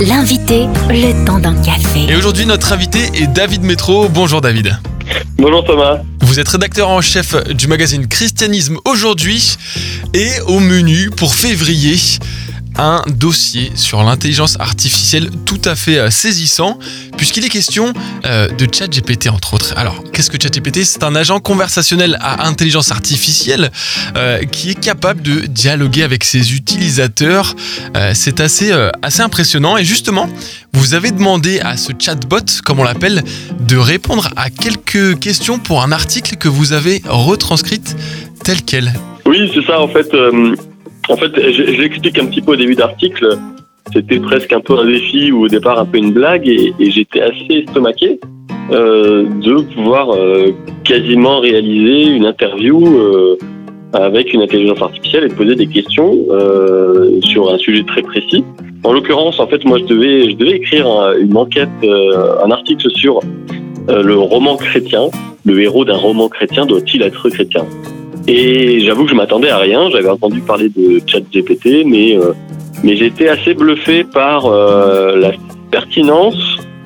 L'invité, le temps d'un café. Et aujourd'hui, notre invité est David Métro. Bonjour David. Bonjour Thomas. Vous êtes rédacteur en chef du magazine Christianisme aujourd'hui et au menu pour février un dossier sur l'intelligence artificielle tout à fait euh, saisissant, puisqu'il est question euh, de ChatGPT entre autres. Alors, qu'est-ce que ChatGPT? C'est un agent conversationnel à intelligence artificielle euh, qui est capable de dialoguer avec ses utilisateurs. c'est assez, assez impressionnant. Et justement, vous avez demandé à ce chatbot, comme on l'appelle, de répondre à quelques questions pour un article que vous avez retranscrite tel quel. Oui, c'est ça en fait. En fait, je, l'explique un petit peu au début d'article. C'était presque un peu un défi ou au départ un peu une blague et, j'étais assez estomaqué euh, de pouvoir euh, quasiment réaliser une interview euh, avec une intelligence artificielle et de poser des questions sur un sujet très précis. En l'occurrence, en fait, moi, je devais, écrire une enquête, un article sur le roman chrétien. Le héros d'un roman chrétien doit-il être chrétien? Et j'avoue que je m'attendais à rien. J'avais entendu parler de ChatGPT, mais euh, mais j'étais assez bluffé par euh, la pertinence,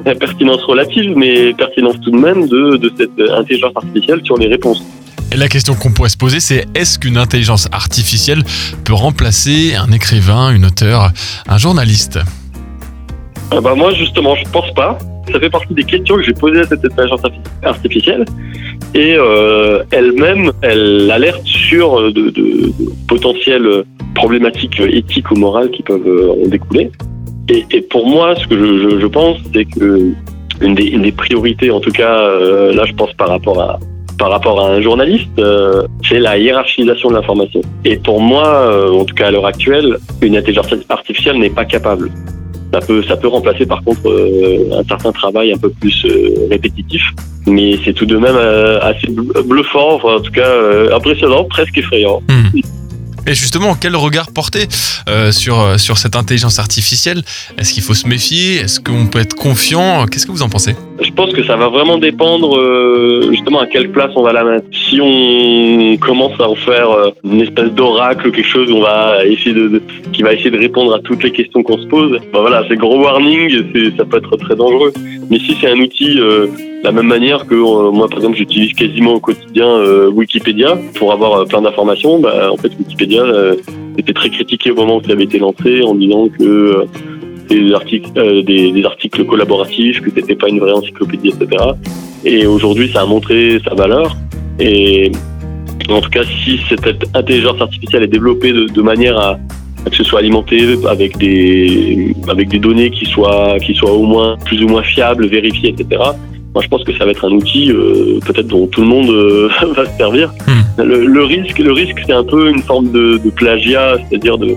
la pertinence relative, mais pertinence tout de même de, de cette intelligence artificielle sur les réponses. Et la question qu'on pourrait se poser, c'est est-ce qu'une intelligence artificielle peut remplacer un écrivain, une auteur, un journaliste? Ah bah Moi, justement, je pense pas. Ça fait partie des questions que j'ai posées à cette intelligence artificielle et euh, elle-même, elle alerte sur euh, de, de, potentielles problématiques éthiques ou morales qui peuvent euh, en découler. Et, pour moi, ce que je, pense, c'est que une des, priorités, en tout cas, là, je pense par rapport à par rapport à un journaliste, c'est la hiérarchisation de l'information. Et pour moi, en tout cas à l'heure actuelle, une intelligence artificielle n'est pas capable ça peut, ça peut remplacer par contre euh, un certain travail un peu plus euh, répétitif, mais c'est tout de même euh, assez bluffant, enfin, en tout cas impressionnant, presque effrayant. Hmm. Et justement, quel regard porter sur, sur cette intelligence artificielle? Est-ce qu'il faut se méfier? Est-ce qu'on peut être confiant? Qu'est-ce que vous en pensez? Je pense que ça va vraiment dépendre justement à quelle place on va la mettre. Si on commence à en faire une espèce d'oracle, quelque chose on va essayer de, qui va essayer de répondre à toutes les questions qu'on se pose, bah voilà, c'est gros warning, ça peut être très dangereux. Mais si c'est un outil euh, la même manière que euh, moi, par exemple, j'utilise quasiment au quotidien euh, Wikipédia pour avoir plein d'informations, bah, en fait, Wikipédia était très critiqué au moment où ça avait été lancé en disant que des articles, des, articles collaboratifs, que c'était pas une vraie encyclopédie, etc. Et aujourd'hui, ça a montré sa valeur. Et en tout cas, si cette intelligence artificielle est développée de manière à, que ce soit alimenté avec des avec des données qui soient qui soient au moins plus ou moins fiables, vérifiées, etc. Moi, je pense que ça va être un outil euh, peut-être dont tout le monde euh, va se servir. Hmm. Le, risque, le risque, c'est un peu une forme de, de plagiat, c'est-à-dire de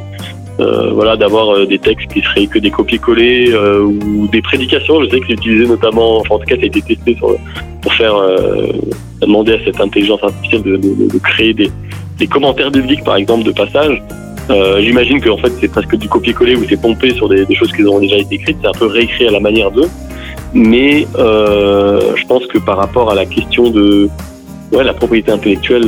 euh, voilà d'avoir des textes qui seraient que des copier-coller ou des prédications. Je sais que c'est utilisé notamment, enfin, en tout cas, ça a été testé sur, pour faire demander à cette intelligence artificielle de, de, de créer des, des commentaires bibliques, par exemple, de passage. Euh, J'imagine que en fait c'est presque du copier-coller ou c'est pompé sur des, des choses qui ont déjà été écrites, c'est un peu réécrit à la manière d'eux. Mais euh, je pense que par rapport à la question de ouais, la propriété intellectuelle,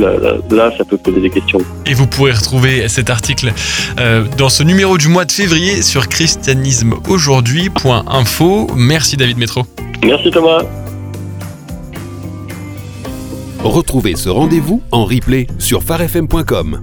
là, ça peut poser des questions. Et vous pourrez retrouver cet article euh, dans ce numéro du mois de février sur christianismeaujourd'hui.info. Merci David Métro. Merci Thomas. Retrouvez ce rendez-vous en replay sur farfm.com.